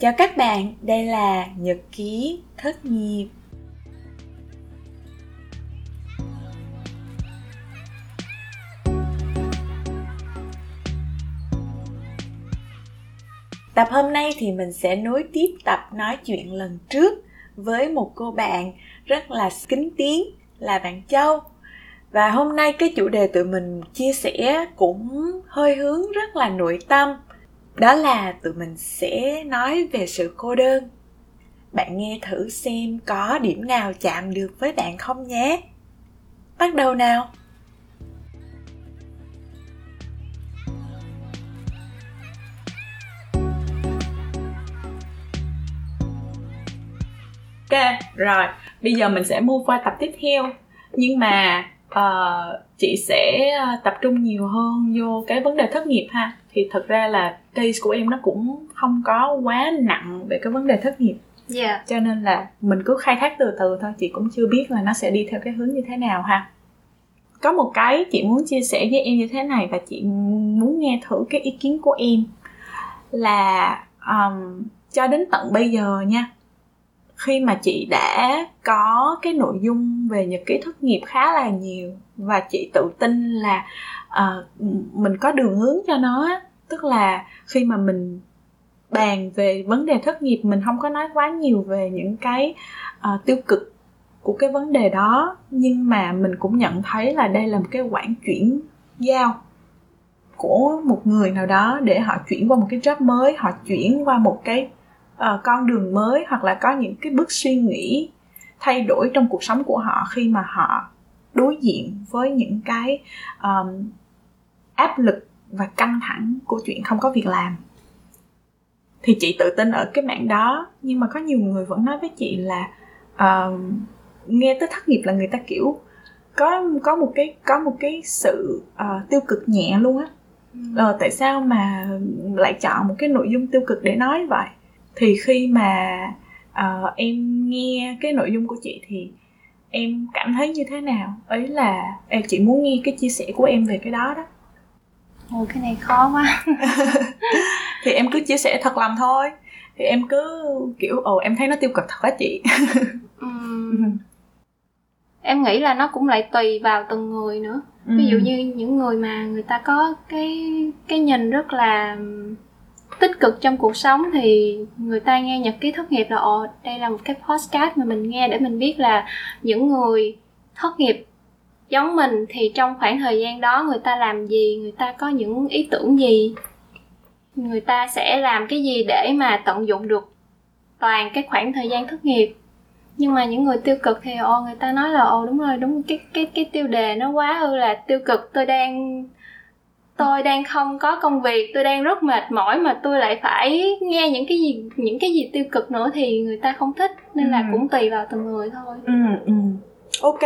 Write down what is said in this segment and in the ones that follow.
Chào các bạn, đây là Nhật ký thất nghiệp. Tập hôm nay thì mình sẽ nối tiếp tập nói chuyện lần trước với một cô bạn rất là kính tiếng là bạn Châu. Và hôm nay cái chủ đề tụi mình chia sẻ cũng hơi hướng rất là nội tâm đó là tụi mình sẽ nói về sự cô đơn. Bạn nghe thử xem có điểm nào chạm được với bạn không nhé. Bắt đầu nào. Ok, rồi, bây giờ mình sẽ mua qua tập tiếp theo. Nhưng mà uh, chị sẽ ờ, tập trung nhiều hơn vô cái vấn đề thất nghiệp ha thì thật ra là case của em nó cũng không có quá nặng về cái vấn đề thất nghiệp yeah. Dạ. cho nên là mình cứ khai thác từ từ thôi chị cũng chưa biết là nó sẽ đi theo cái hướng như thế nào ha có một cái chị muốn chia sẻ với em như thế này và chị muốn nghe thử cái ý kiến của em là um, cho đến tận bây giờ nha khi mà chị đã có cái nội dung về nhật ký thất nghiệp khá là nhiều và chị tự tin là uh, mình có đường hướng cho nó tức là khi mà mình bàn về vấn đề thất nghiệp mình không có nói quá nhiều về những cái uh, tiêu cực của cái vấn đề đó. Nhưng mà mình cũng nhận thấy là đây là một cái quãng chuyển giao của một người nào đó để họ chuyển qua một cái job mới họ chuyển qua một cái uh, con đường mới hoặc là có những cái bước suy nghĩ thay đổi trong cuộc sống của họ khi mà họ đối diện với những cái um, áp lực và căng thẳng của chuyện không có việc làm. Thì chị tự tin ở cái mạng đó nhưng mà có nhiều người vẫn nói với chị là uh, nghe tới thất nghiệp là người ta kiểu có có một cái có một cái sự uh, tiêu cực nhẹ luôn á. Uh, tại sao mà lại chọn một cái nội dung tiêu cực để nói vậy? Thì khi mà uh, em nghe cái nội dung của chị thì em cảm thấy như thế nào? Ấy là em chỉ muốn nghe cái chia sẻ của em về cái đó đó Ồ cái này khó quá. Thì em cứ chia sẻ thật lòng thôi. Thì em cứ kiểu ồ em thấy nó tiêu cực thật á chị. Uhm. em nghĩ là nó cũng lại tùy vào từng người nữa. Ví dụ như những người mà người ta có cái cái nhìn rất là tích cực trong cuộc sống thì người ta nghe nhật ký thất nghiệp là ồ đây là một cái podcast mà mình nghe để mình biết là những người thất nghiệp giống mình thì trong khoảng thời gian đó người ta làm gì người ta có những ý tưởng gì? Người ta sẽ làm cái gì để mà tận dụng được toàn cái khoảng thời gian thất nghiệp? Nhưng mà những người tiêu cực thì ồ người ta nói là ồ đúng rồi đúng cái cái cái tiêu đề nó quá ư là tiêu cực tôi đang tôi đang không có công việc tôi đang rất mệt mỏi mà tôi lại phải nghe những cái gì những cái gì tiêu cực nữa thì người ta không thích nên ừ. là cũng tùy vào từng người thôi. Ừ ừ. Ok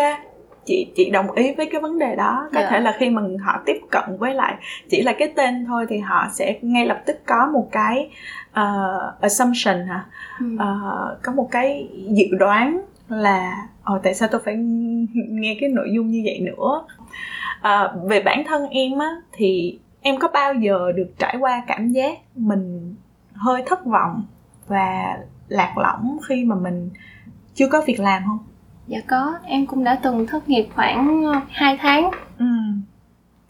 chị chị đồng ý với cái vấn đề đó có yeah. Dạ. thể là khi mà họ tiếp cận với lại chỉ là cái tên thôi thì họ sẽ ngay lập tức có một cái uh, assumption hả ừ. uh, có một cái dự đoán là ồ tại sao tôi phải nghe cái nội dung như vậy nữa à, về bản thân em á thì em có bao giờ được trải qua cảm giác mình hơi thất vọng và lạc lõng khi mà mình chưa có việc làm không dạ có em cũng đã từng thất nghiệp khoảng 2 tháng ừ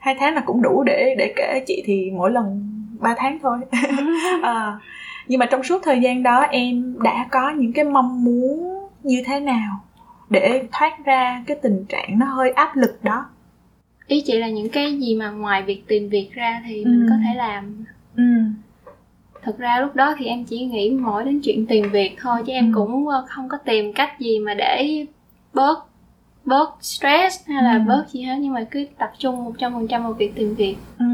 hai tháng là cũng đủ để để kể chị thì mỗi lần 3 tháng thôi à, nhưng mà trong suốt thời gian đó em đã có những cái mong muốn như thế nào để thoát ra cái tình trạng nó hơi áp lực đó ý chị là những cái gì mà ngoài việc tìm việc ra thì ừ. mình có thể làm ừ. thực ra lúc đó thì em chỉ nghĩ mỗi đến chuyện tìm việc thôi chứ em ừ. cũng ờ, không có tìm cách gì mà để bớt bớt stress hay là ừ. bớt gì hết nhưng mà cứ tập trung một trăm phần trăm vào việc tìm việc ừ.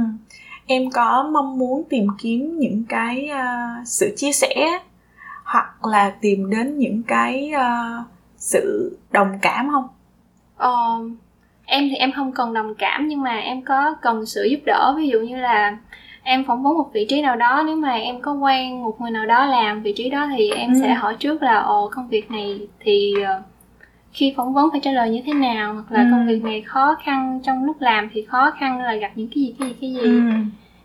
em có mong muốn tìm kiếm những cái uh, sự chia sẻ hoặc là tìm đến những cái uh, sự đồng cảm không ờ, em thì em không cần đồng cảm nhưng mà em có cần sự giúp đỡ ví dụ như là em phỏng vấn một vị trí nào đó nếu mà em có quen một người nào đó làm vị trí đó thì em ừ. sẽ hỏi trước là ồ công việc này thì ờ, khi phỏng vấn phải trả lời như thế nào hoặc là ừ. công việc này khó khăn trong lúc làm thì khó khăn là gặp những cái gì cái gì cái gì ừ.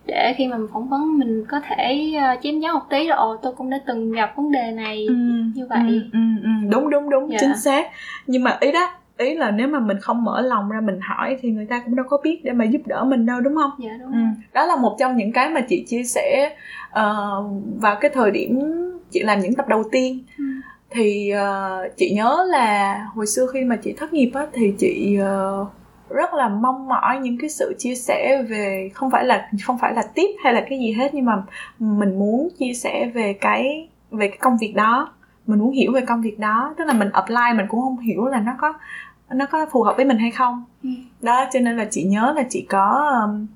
để khi mà mình phỏng vấn mình có thể uh, chém gió một tí là ồ tôi cũng đã từng gặp vấn đề này ừ, như vậy ừ, ừ, ừ. đúng đúng đúng dạ. chính xác nhưng mà ý đó ý là nếu mà mình không mở lòng ra mình hỏi thì người ta cũng đâu có biết để mà giúp đỡ mình đâu đúng không dạ đúng ừ. đó là một trong những cái mà chị chia sẻ uh, vào cái thời điểm chị làm những tập đầu tiên ừ. Thì uh, chị nhớ là hồi xưa khi mà chị thất nghiệp á thì chị uh, rất là mong mỏi những cái sự chia sẻ về không phải là không phải là tiếp hay là cái gì hết nhưng mà mình muốn chia sẻ về cái về cái công việc đó mình muốn hiểu về công việc đó tức là mình apply mình cũng không hiểu là nó có nó có phù hợp với mình hay không ừ. đó cho nên là chị nhớ là chị có um,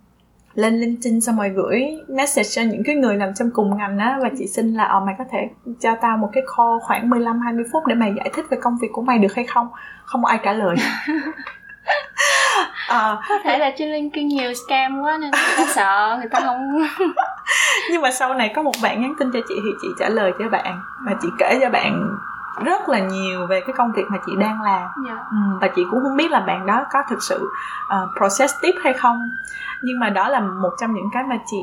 lên LinkedIn xong rồi gửi message cho những cái người làm trong cùng ngành á và chị xin là ờ mày có thể cho tao một cái call khoảng 15 20 phút để mày giải thích về công việc của mày được hay không? Không ai trả lời. à, có thể là trên LinkedIn nhiều scam quá nên người ta sợ người ta không nhưng mà sau này có một bạn nhắn tin cho chị thì chị trả lời cho bạn và chị kể cho bạn rất là nhiều về cái công việc mà chị đang làm. Yeah. Dạ. ừ, và chị cũng không biết là bạn đó có thực sự uh, process tiếp hay không. Nhưng mà đó là một trong những cái mà chị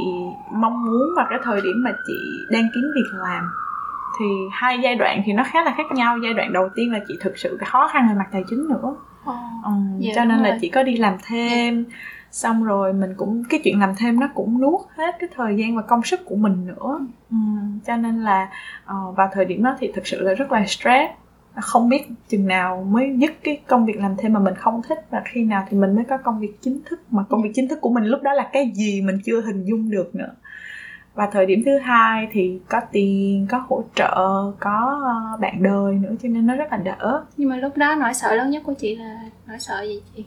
mong muốn vào cái thời điểm mà chị đang kiếm việc làm. Thì hai giai đoạn thì nó khá là khác nhau. Giai đoạn đầu tiên là chị thực sự khó khăn về mặt tài chính nữa. Oh, ừ, dạ, cho nên là rồi. chị có đi làm thêm. yeah xong rồi mình cũng cái chuyện làm thêm nó cũng nuốt hết cái thời gian và công sức của mình nữa. Ừ, cho nên là uh, vào thời điểm đó thì thực sự là rất là stress. Không biết chừng nào mới dứt cái công việc làm thêm mà mình không thích và khi nào thì mình mới có công việc chính thức. Mà công việc chính thức của mình lúc đó là cái gì mình chưa hình dung được nữa và thời điểm thứ hai thì có tiền có hỗ trợ có ờ, bạn đời nữa cho nên nó rất là đỡ. Nhưng mà lúc đó nỗi sợ lớn nhất của chị là nỗi sợ gì chị?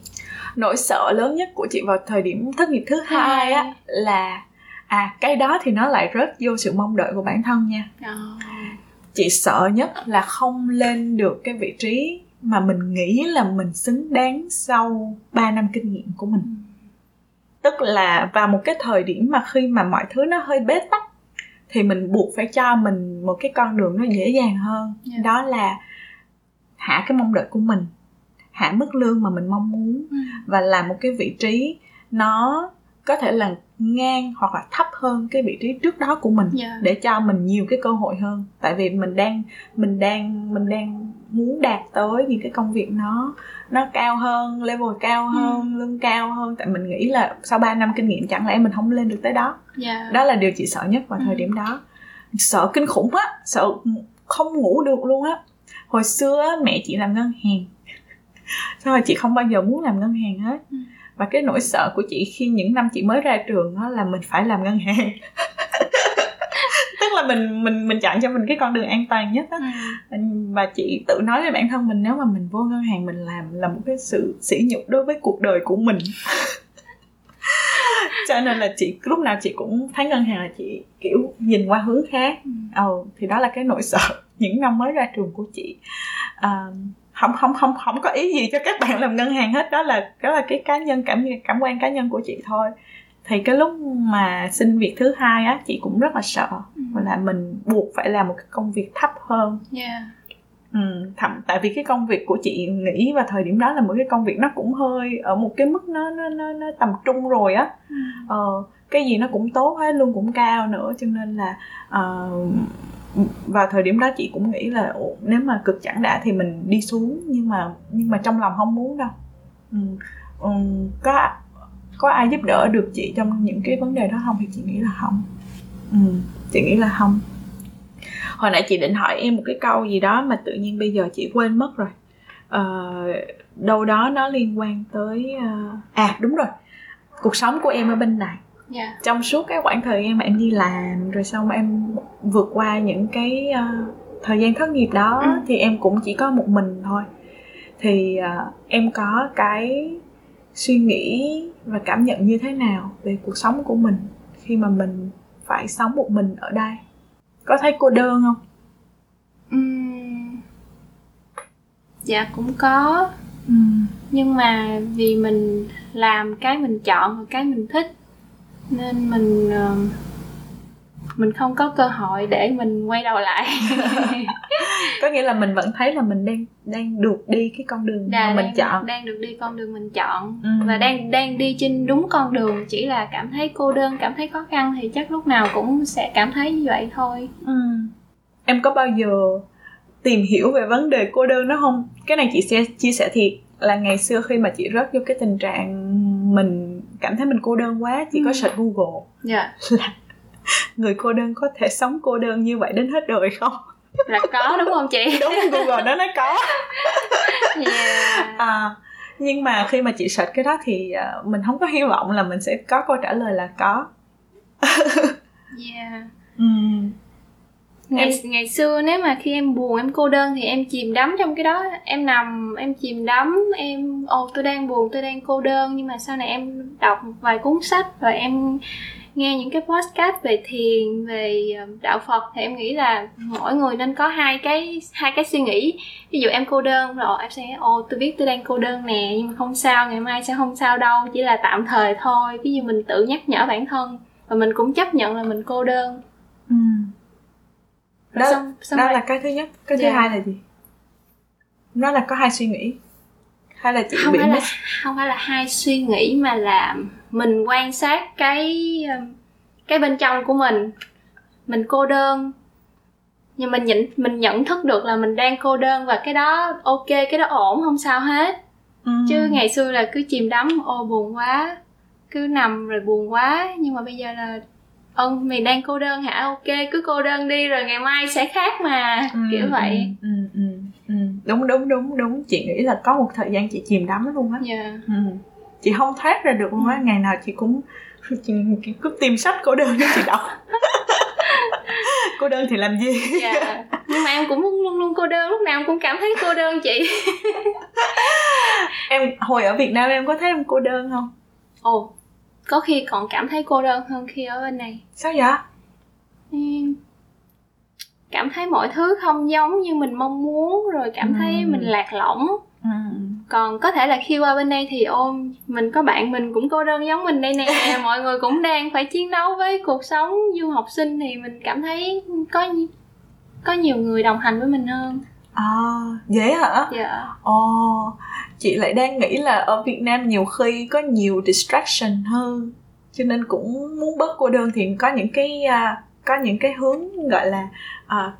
Nỗi sợ lớn nhất của chị vào thời điểm thất nghiệp thứ hai á là à cái đó thì nó lại rớt vô sự mong đợi của bản thân nha. Oh. chị sợ nhất là không lên được cái vị trí mà mình nghĩ là mình xứng đáng sau 3 năm kinh nghiệm của mình tức là vào một cái thời điểm mà khi mà mọi thứ nó hơi bế tắc thì mình buộc phải cho mình một cái con đường nó dễ dàng hơn yeah. Đó là hạ cái mong đợi của mình hạ mức lương mà mình mong muốn ừ. và làm một cái vị trí nó có thể là ngang hoặc là thấp hơn cái vị trí trước đó của mình yeah. Dạ. để cho mình nhiều cái cơ hội hơn tại vì mình đang mình đang mình đang muốn đạt tới những cái công việc nó nó cao hơn level cao ừ. hơn ừ. lương cao hơn tại mình nghĩ là sau 3 năm kinh nghiệm chẳng lẽ mình không lên được tới đó yeah. Dạ. đó là điều chị sợ nhất vào ừ. thời điểm đó sợ kinh khủng á sợ không ngủ được luôn á hồi xưa mẹ chị làm ngân hàng xong rồi chị không bao giờ muốn làm ngân hàng hết ừ. Và cái nỗi sợ của chị khi những năm chị mới ra trường đó là mình phải làm ngân hàng. Tức là mình mình mình chọn cho mình cái con đường an toàn nhất á. Ừ. và chị tự nói với bản thân mình nếu mà mình vô ngân hàng mình làm là một cái sự sỉ nhục đối với cuộc đời của mình. Cho nên là chị lúc nào chị cũng thấy ngân hàng là chị kiểu nhìn qua hướng khác. Ừ. oh, thì đó là cái nỗi sợ những năm mới ra trường của chị. Uh, không không không không có ý gì cho các bạn làm ngân hàng hết đó là đó là cái cá nhân cảm cảm quan cá nhân của chị thôi thì cái lúc mà xin việc thứ hai á chị cũng rất là sợ ừ. là mình buộc phải làm một cái công việc thấp hơn yeah. ừ, thậm tại vì cái công việc của chị nghĩ vào thời điểm đó là một cái công việc nó cũng hơi ở một cái mức nó nó nó, nó tầm trung rồi á ừ. ờ, cái gì nó cũng tốt hết lương cũng cao nữa cho nên là uh, vào thời điểm đó chị cũng nghĩ là nếu mà cực chẳng đã thì mình đi xuống nhưng mà nhưng mà trong lòng không muốn đâu. Ừ, ừ, có có ai giúp đỡ được chị trong những cái vấn đề đó không thì chị nghĩ là không. Ừ, chị nghĩ là không. Hồi nãy chị định hỏi em một cái câu gì đó mà tự nhiên bây giờ chị quên mất rồi. Uh, đâu đó nó liên quan tới ờ, à đúng rồi. Cuộc sống của em ở bên này yeah. Dạ. trong suốt cái khoảng thời gian mà em đi làm rồi xong em vượt qua những cái uh, thời gian thất nghiệp đó ừ. thì em cũng chỉ có một mình thôi thì uh, em có cái suy nghĩ và cảm nhận như thế nào về cuộc sống của mình khi mà mình phải sống một mình ở đây có thấy cô đơn không uhm, dạ cũng có uhm. nhưng mà vì mình làm cái mình chọn và cái mình thích nên mình uh, mình không có cơ hội để mình quay đầu lại. Có nghĩa là mình vẫn thấy là mình đang đang được đi cái con đường Đà, mà mình đang, chọn. đang được đi con đường mình chọn. Ừ. và đang đang đi trên đúng con đường chỉ là cảm thấy cô đơn cảm thấy khó khăn thì chắc lúc nào cũng sẽ cảm thấy như vậy thôi. Ừ. em có bao giờ tìm hiểu về vấn đề cô đơn đó không? Cái này chị sẽ chia sẻ thiệt là ngày xưa khi mà chị rớt vô cái tình trạng mình cảm thấy mình cô đơn quá có Ừ. search google. Dạ. Là người cô đơn có thể sống cô đơn như vậy đến hết đời không? Là có đúng không chị? Đúng google đó nó có. Yeah. à, nhưng mà khi mà chị search cái đó thì à, mình không có hy vọng là mình sẽ có câu trả lời là có. Yeah. Ừm, ngày ngày xưa nếu mà khi em buồn em cô đơn thì em chìm đắm trong cái đó. Em nằm em chìm đắm em ồ tôi đang buồn tôi đang cô đơn. Nhưng mà sau này em đọc một vài cuốn sách và em nghe những cái podcast về thiền về ờ, đạo Phật thì em nghĩ là mỗi người nên có hai cái hai cái suy nghĩ. Ví dụ em cô đơn rồi em sẽ ồ tôi biết tôi đang cô đơn nè nhưng mà không sao ngày mai sẽ không sao đâu chỉ là tạm thời thôi. Ví dụ mình tự nhắc nhở bản thân và mình cũng chấp nhận là mình cô đơn. Ừm. Đó, xong, xong đó rồi- là cái thứ nhất. Cái thứ Dạ. hai là gì? Nó là có hai suy nghĩ. Hay là chị không bị phải là miss? không phải là hai suy nghĩ mà là mình quan sát cái um, cái bên trong của mình. Mình cô đơn. Nhưng mình nhận mình nhận thức được là mình đang cô đơn và cái đó ok cái đó ổn không sao hết. Ừm. chứ ngày xưa là cứ chìm đắm ô buồn quá. Cứ nằm rồi buồn quá. Nhưng mà bây giờ là ông mày đang cô đơn hả? Ok cứ cô đơn đi rồi ngày mai sẽ khác mà. Ừm, kiểu vậy. ừm, ừm, ừm. đúng đúng đúng đúng. Chị nghĩ là có một thời gian chị chìm đắm luôn á. Yeah. Ừ. chị không thoát ra được luôn á. Ngày nào chị cũng chị, chị cứ tìm sách cô đơn để chị đọc. Cô đơn thì làm gì? Dạ. Nhưng mà em cũng luôn luôn cô đơn. Lúc nào em cũng cảm thấy cô đơn chị. Em hồi ở Việt Nam em có thấy em cô đơn không? Ồ có khi còn cảm thấy cô đơn hơn khi ở bên này. Sao vậy? Ừm, cảm thấy mọi thứ không giống như mình mong muốn rồi cảm thấy Ừm. mình lạc lõng. Ừ. còn có thể là khi qua bên đây thì ôm mình có bạn mình cũng cô đơn giống mình đây nè. Mọi người cũng đang phải chiến đấu với cuộc sống du học sinh thì mình cảm thấy có có nhiều người đồng hành với mình hơn. À dễ hả? Dạ. Ồ chị lại đang nghĩ là ở Việt Nam nhiều khi có nhiều distraction hơn cho nên cũng muốn bớt cô đơn thì có những cái à, có những cái hướng gọi là à,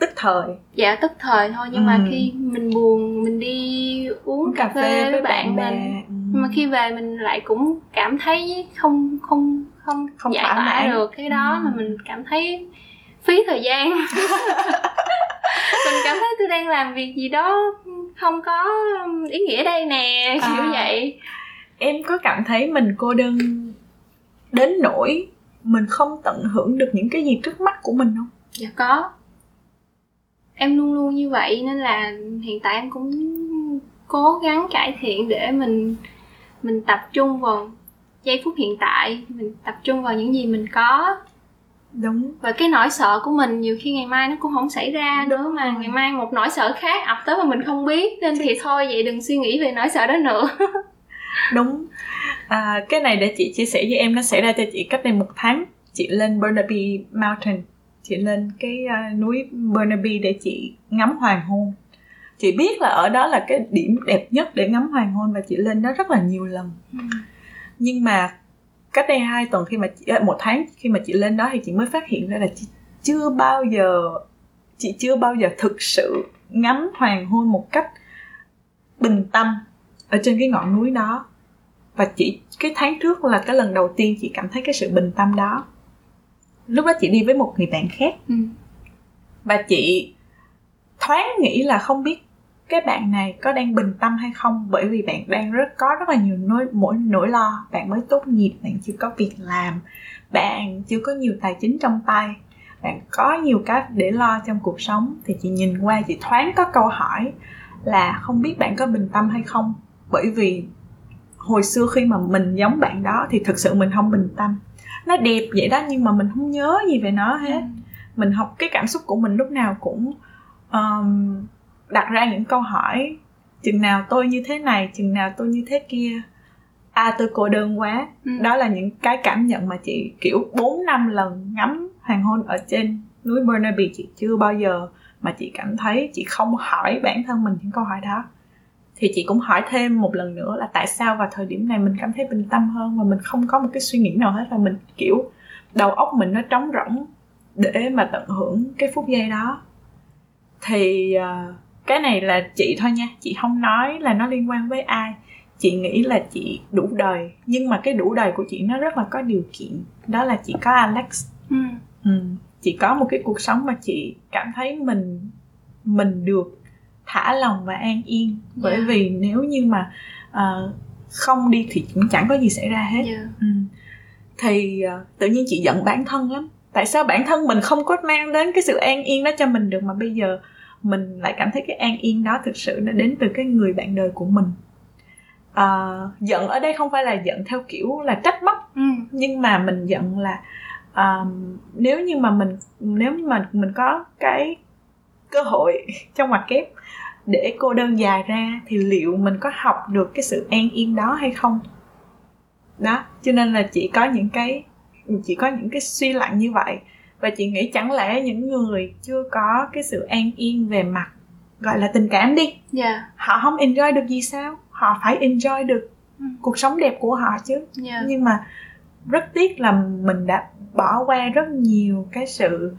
tức thời dạ tức thời thôi nhưng mà Ừ. khi mình buồn mình đi uống cà phê với bạn bè mình Ừ. nhưng mà khi về mình lại cũng cảm thấy không không không, Không giải tỏa được cái đó Ừ. mà mình cảm thấy phí thời gian mình cảm thấy tôi đang làm việc gì đó không có ý nghĩa đây nè kiểu À. vậy. em có cảm thấy mình cô đơn đến nỗi mình không tận hưởng được những cái gì trước mắt của mình không? Dạ có. Em luôn luôn như vậy nên là hiện tại em cũng cố gắng cải thiện để mình mình tập trung vào giây phút hiện tại mình tập trung vào những gì mình có đúng. Và cái nỗi sợ của mình nhiều khi ngày mai nó cũng không xảy ra Đúng nữa mà rồi. ngày mai một nỗi sợ khác ập tới mà mình không biết nên thì thôi vậy đừng suy nghĩ về nỗi sợ đó nữa. Đúng. À, cái này để chị chia sẻ với em nó xảy ra cho chị cách đây một tháng. Chị lên Burnaby Mountain. Chị lên cái à, núi Burnaby để chị ngắm hoàng hôn. Chị biết là ở đó là cái điểm đẹp nhất để ngắm hoàng hôn và chị lên đó rất là nhiều lần. Nhưng mà cách đây hai tuần khi mà chị, à, một tháng khi mà chị lên đó thì chị mới phát hiện ra là chị chưa bao giờ chị chưa bao giờ thực sự ngắm hoàng hôn một cách bình tâm ở trên cái ngọn núi đó. Và chị cái tháng trước là cái lần đầu tiên chị cảm thấy cái sự bình tâm đó. Lúc đó chị đi với một người bạn khác. Ừ. và chị thoáng nghĩ là không biết cái bạn này có đang bình tâm hay không? Bởi vì bạn đang rất có rất là nhiều nỗi mỗi nỗi lo. Bạn mới tốt nghiệp bạn chưa có việc làm. Bạn chưa có nhiều tài chính trong tay. Bạn có nhiều cái để lo trong cuộc sống. Thì chị nhìn qua chị thoáng có câu hỏi là không biết bạn có bình tâm hay không? Bởi vì hồi xưa khi mà mình giống bạn đó thì thực sự mình không bình tâm. Nó đẹp vậy đó nhưng mà mình không nhớ gì về nó hết. Mình học cái cảm xúc của mình lúc nào cũng um, đặt ra những câu hỏi chừng nào tôi như thế này chừng nào tôi như thế kia? À tôi cô đơn quá. Ừ. đó là những cái cảm nhận mà chị kiểu 4 năm lần ngắm hoàng hôn ở trên núi Burnaby chị chưa bao giờ mà chị cảm thấy chị không hỏi bản thân mình những câu hỏi đó. Thì chị cũng hỏi thêm một lần nữa là tại sao vào thời điểm này mình cảm thấy bình tâm hơn và mình không có một cái suy nghĩ nào hết và mình kiểu đầu óc mình nó trống rỗng để mà tận hưởng cái phút giây đó. Thì uh, cái này là chị thôi nha chị không nói là nó liên quan với ai chị nghĩ là chị đủ đời nhưng mà cái đủ đời của chị nó rất là có điều kiện đó là chị có alex ừ. Ừ. chị có một cái cuộc sống mà chị cảm thấy mình mình được thả lòng và an yên bởi yeah. Dạ. vì nếu như mà uh, không đi thì cũng chẳng có gì xảy ra hết yeah. Dạ. ừ. thì uh, tự nhiên chị giận bản thân lắm tại sao bản thân mình không có mang đến cái sự an yên đó cho mình được mà bây giờ mình lại cảm thấy cái an yên đó thực sự nó đến từ cái người bạn đời của mình. À, giận ở đây không phải là giận theo kiểu là trách móc ừ. nhưng mà mình giận là à, nếu như mà mình nếu mà mình có cái cơ hội trong ngoặc kép để cô đơn dài ra thì liệu mình có học được cái sự an yên đó hay không? Đó cho nên là chỉ có những cái chỉ có những cái suy luận như vậy và chị nghĩ chẳng lẽ những người chưa có cái sự an yên về mặt gọi là tình cảm đi yeah. Dạ. họ không enjoy được gì sao họ phải enjoy được ừ. cuộc sống đẹp của họ chứ yeah. Dạ. nhưng mà rất tiếc là mình đã bỏ qua rất nhiều cái sự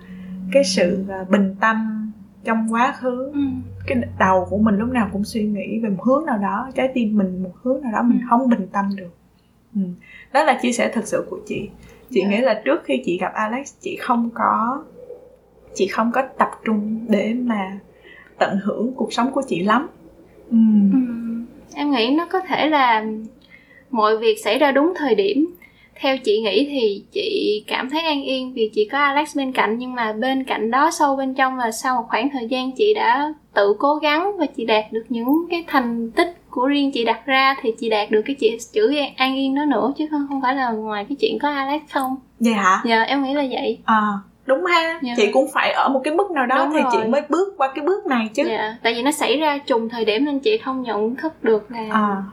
cái sự à, bình tâm trong quá khứ ừ. cái đầu của mình lúc nào cũng suy nghĩ về một hướng nào đó trái tim mình một hướng nào đó mình ừ. không bình tâm được ừ. đó là chia sẻ thật sự của chị chị. Dạ. nghĩ là trước khi chị gặp alex chị không có chị không có tập trung để mà tận hưởng cuộc sống của chị lắm ừ. Ừ. em nghĩ nó có thể là mọi việc xảy ra đúng thời điểm theo chị nghĩ thì chị cảm thấy an yên vì chị có Alex bên cạnh nhưng mà bên cạnh đó sâu bên trong là sau một khoảng thời gian chị đã tự cố gắng và chị đạt được những cái thành tích của riêng chị đặt ra thì chị đạt được cái chị chữ an yên đó nữa chứ không không phải là ngoài cái chuyện có Alex không vậy hả dạ em nghĩ là vậy à đúng ha dạ. chị cũng phải ở một cái mức nào đó đúng thì rồi. chị mới bước qua cái bước này chứ dạ tại vì nó xảy ra trùng thời điểm nên chị không nhận thức được là à.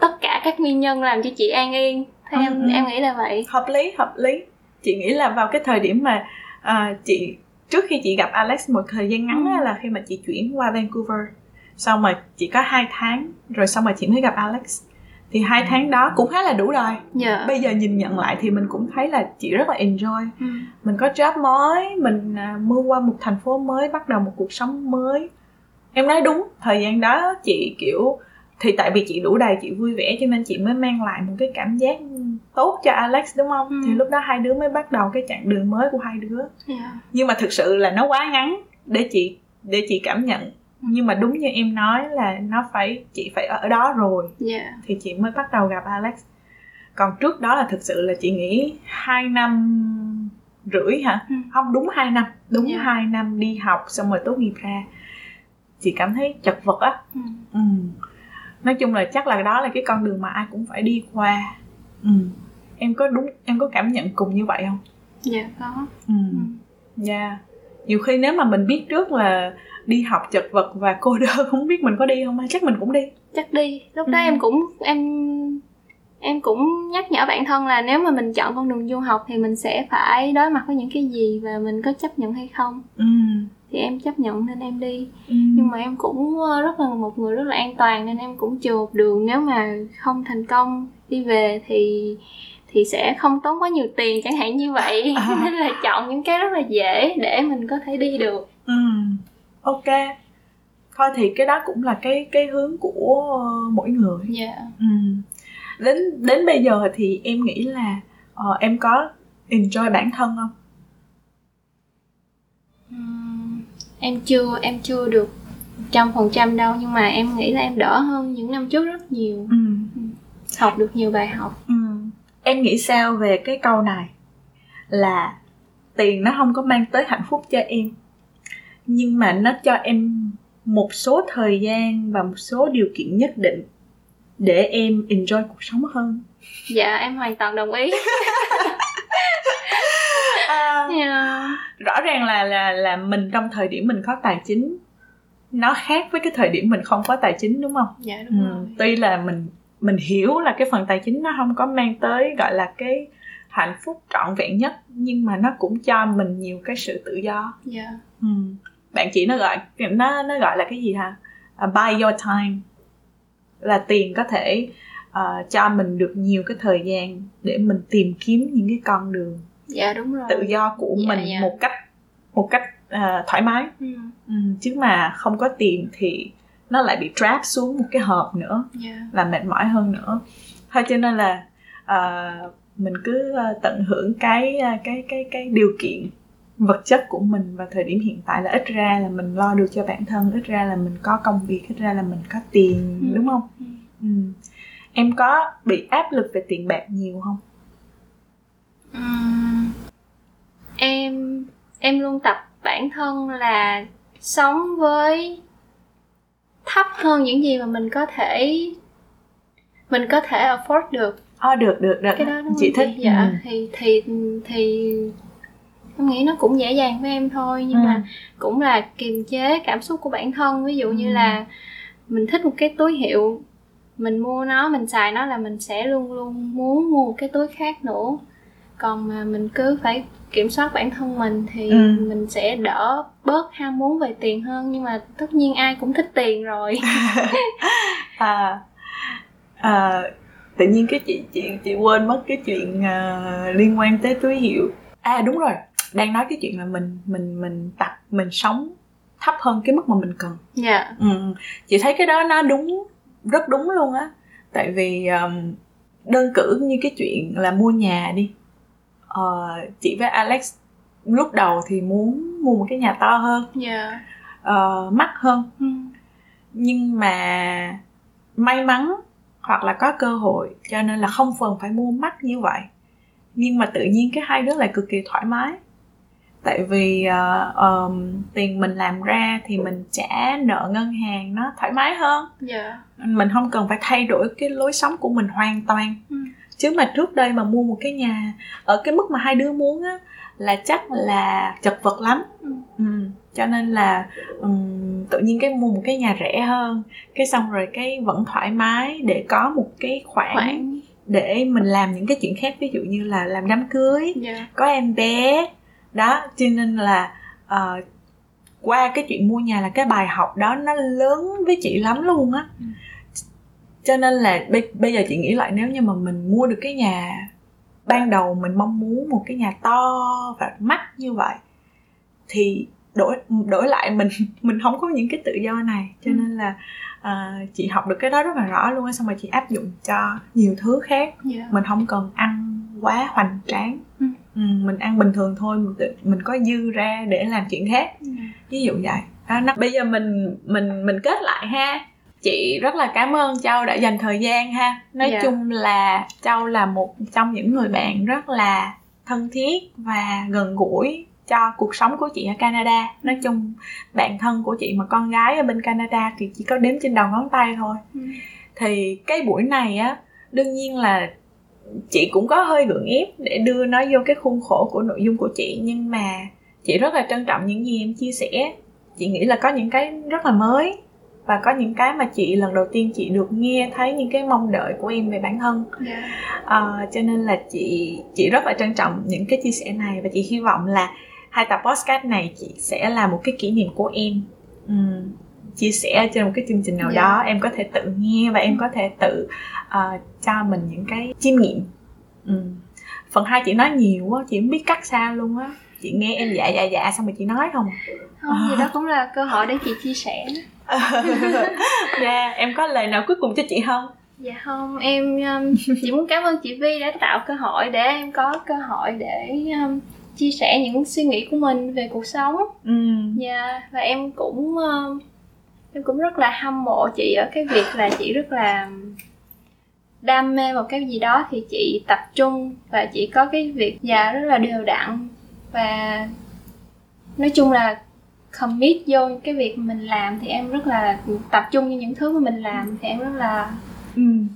tất cả các nguyên nhân làm cho chị an yên theo em ừ. em nghĩ là vậy hợp lý hợp lý chị nghĩ là vào cái thời điểm mà à, chị trước khi chị gặp Alex một thời gian ngắn ừ. là khi mà chị chuyển qua Vancouver xong mà chỉ có hai tháng rồi xong mà chị mới gặp Alex thì hai tháng đó cũng khá là đủ rồi yeah. Dạ. bây giờ nhìn nhận lại thì mình cũng thấy là chị rất là enjoy ừ. mình có job mới mình uh, move qua một thành phố mới bắt đầu một cuộc sống mới em nói đúng thời gian đó chị kiểu thì tại vì chị đủ đầy chị vui vẻ cho nên chị mới mang lại một cái cảm giác tốt cho Alex đúng không? Ừ. Thì lúc đó hai đứa mới bắt đầu cái chặng đường mới của hai đứa. Yeah. Dạ. Nhưng mà thực sự là nó quá ngắn để chị để chị cảm nhận. Nhưng mà đúng như em nói là nó phải chị phải ở đó rồi yeah. Dạ. thì chị mới bắt đầu gặp Alex. Còn trước đó là thực sự là chị nghĩ hai năm rưỡi hả? Ừ. Không đúng hai năm, đúng yeah. Dạ. hai năm đi học xong rồi tốt nghiệp ra chị cảm thấy chật vật á. Ừ. ừ nói chung là chắc là đó là cái con đường mà ai cũng phải đi qua ừ. em có đúng em có cảm nhận cùng như vậy không dạ có ừ. ừ. dạ yeah. nhiều khi nếu mà mình biết trước là đi học chật vật và cô đơn không biết mình có đi không? Chắc mình cũng đi? Chắc đi. Lúc đó ừ. em cũng em em cũng nhắc nhở bản thân là nếu mà mình chọn con đường du học thì mình sẽ phải đối mặt với những cái gì và mình có chấp nhận hay không. Ừ. Thì em chấp nhận nên em đi. Ừ. nhưng mà em cũng ờ, rất là một người rất là an toàn nên em cũng chừa đường nếu mà không thành công đi về thì thì sẽ không tốn quá nhiều tiền chẳng hạn như vậy. À. nên là chọn những cái rất là dễ để mình có thể đi được. Ừ ok thôi thì cái đó cũng là cái cái hướng của mỗi người dạ yeah. ừ. đến đến bây giờ thì em nghĩ là uh, em có enjoy bản thân không em chưa em chưa được trăm phần trăm đâu nhưng mà em nghĩ là em đỡ hơn những năm trước rất nhiều ừ. học được nhiều bài học ừ. em nghĩ sao về cái câu này là tiền nó không có mang tới hạnh phúc cho em nhưng mà nó cho em một số thời gian và một số điều kiện nhất định để em enjoy cuộc sống hơn dạ em hoàn toàn đồng ý yeah. Dạ. rõ ràng là là là mình trong thời điểm mình có tài chính nó khác với cái thời điểm mình không có tài chính đúng không dạ đúng ừ, rồi tuy là mình mình hiểu là cái phần tài chính nó không có mang tới gọi là cái hạnh phúc trọn vẹn nhất nhưng mà nó cũng cho mình nhiều cái sự tự do dạ ừ. Bạn chỉ nó gọi nó nó gọi là cái gì hả uh, buy your time là tiền có thể uh, cho mình được nhiều cái thời gian để mình tìm kiếm những cái con đường dạ đúng rồi tự do của Dạ, mình dạ. một cách một cách uh, thoải mái ừ. ừ. chứ mà không có tiền thì nó lại bị trap xuống một cái hộp nữa dạ là mệt mỏi hơn nữa thôi cho nên là uh, mình cứ tận hưởng cái cái cái cái điều kiện vật chất của mình vào thời điểm hiện tại là ít ra là mình lo được cho bản thân ít ra là mình có công việc ít ra là mình có tiền Ừ. đúng không Ừ. ừ. em có bị áp lực về tiền bạc nhiều không Ừm, em em luôn tập bản thân là sống với thấp hơn những gì mà mình có thể mình có thể afford được Ờ được được được cái đó đúng chị thích dạ ừ. thì thì thì em nghĩ nó cũng dễ dàng với em thôi nhưng Ừ. mà cũng là kiềm chế cảm xúc của bản thân ví dụ như Ừ. là mình thích một cái túi hiệu mình mua nó mình xài nó là mình sẽ luôn luôn muốn mua một cái túi khác nữa còn mà mình cứ phải kiểm soát bản thân mình thì Ừ. mình sẽ đỡ bớt ham muốn về tiền hơn nhưng mà tất nhiên ai cũng thích tiền rồi à, à, tự nhiên cái chị chị chị quên mất cái chuyện à, liên quan tới túi hiệu à đúng rồi đang nói cái chuyện là mình mình mình tập mình sống thấp hơn cái mức mà mình cần. Dạ. Ừ. chị thấy cái đó nó đúng rất đúng luôn á. Tại vì um, đơn cử như cái chuyện là mua nhà đi. Ờ, chị với Alex lúc đầu thì muốn mua một cái nhà to hơn. Dạ. Ờ, mắc hơn. Ừ. nhưng mà may mắn hoặc là có cơ hội cho nên là không phần phải mua mắc như vậy. Nhưng mà tự nhiên cái hai đứa lại cực kỳ thoải mái tại vì ờ, ờm, tiền mình làm ra thì mình trả nợ ngân hàng nó thoải mái hơn. Dạ. Mình không cần phải thay đổi cái lối sống của mình hoàn toàn. Ừ. chứ mà trước đây mà mua một cái nhà ở cái mức mà hai đứa muốn á là chắc là chật vật lắm. Ừ. ừ. cho nên là ừm, tự nhiên cái mua một cái nhà rẻ hơn cái xong rồi cái vẫn thoải mái để có một cái khoản, khoảng để mình làm những cái chuyện khác. Ví dụ như là làm đám cưới dạ. có em bé đó cho nên là ờ, qua cái chuyện mua nhà là cái bài học đó nó lớn với chị lắm luôn á. Ừ. cho nên là bây, bây giờ chị nghĩ lại nếu như mà mình mua được cái nhà ban đầu mình mong muốn một cái nhà to và mắc như vậy thì đổi đổi lại mình mình không có những cái tự do này. Cho Ừ. nên là à, chị học được cái đó rất là rõ luôn á xong rồi chị áp dụng cho nhiều thứ khác. Dạ. Mình không cần ăn quá hoành tráng Ừ. ừ, mình ăn bình thường thôi mình, có dư ra để làm chuyện khác Dạ. ví dụ vậy đó, nó, bây giờ mình mình mình kết lại ha chị rất là cảm ơn châu đã dành thời gian ha nói Dạ. chung là châu là một trong những người bạn rất là thân thiết và gần gũi cho cuộc sống của chị ở Canada nói chung bạn thân của chị mà con gái ở bên Canada thì chỉ có đếm trên đầu ngón tay thôi Ừ. thì cái buổi này á đương nhiên là chị cũng có hơi gượng ép để đưa nó vô cái khuôn khổ của nội dung của chị nhưng mà chị rất là trân trọng những gì em chia sẻ. Chị nghĩ là có những cái rất là mới và có những cái mà chị lần đầu tiên chị được nghe thấy những cái mong đợi của em về bản thân. Dạ. Ờ, cho nên là chị chị rất là trân trọng những cái chia sẻ này và chị hy vọng là hai tập podcast này chị sẽ là một cái kỷ niệm của em. Ừm, chia sẻ trên một cái chương trình nào Dạ. đó em có thể tự nghe và em có thể tự ờ, cho mình những cái chiêm nghiệm. Ừm. phần hai chị nói nhiều quá chị không biết cắt sao luôn á. Chị nghe em dạ dạ dạ xong rồi chị nói không? Không thì đó cũng là cơ hội để chị chia sẻ. Dạ em có lời nào cuối cùng cho chị không? Dạ không em um, chỉ muốn cảm ơn chị Vi đã tạo cơ hội để em có cơ hội để um, chia sẻ những suy nghĩ của mình về cuộc sống. Ừm. dạ và em cũng um, em cũng rất là hâm mộ chị ở cái việc là chị rất là đam mê một cái gì đó thì chị tập trung và chị có cái việc dạ rất là đều đặn. Và nói chung là commit vô cái việc mình làm thì em rất là tập trung vào những thứ mà mình làm thì em rất là Ừm.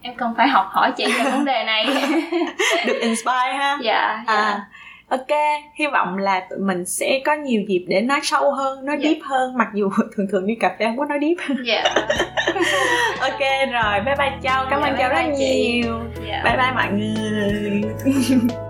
em cần phải học hỏi chị về vấn đề này. Được inspire ha. Dạ dạ. À ok hy vọng là tụi mình sẽ có nhiều dịp để nói sâu hơn nói Dạ. deep hơn mặc dù thường thường đi cà phê không có nói deep. Dạ. Ok rồi bye bye châu cảm Dạ, ơn bye châu rất bye chị. nhiều. Dạ. Bye bye mọi người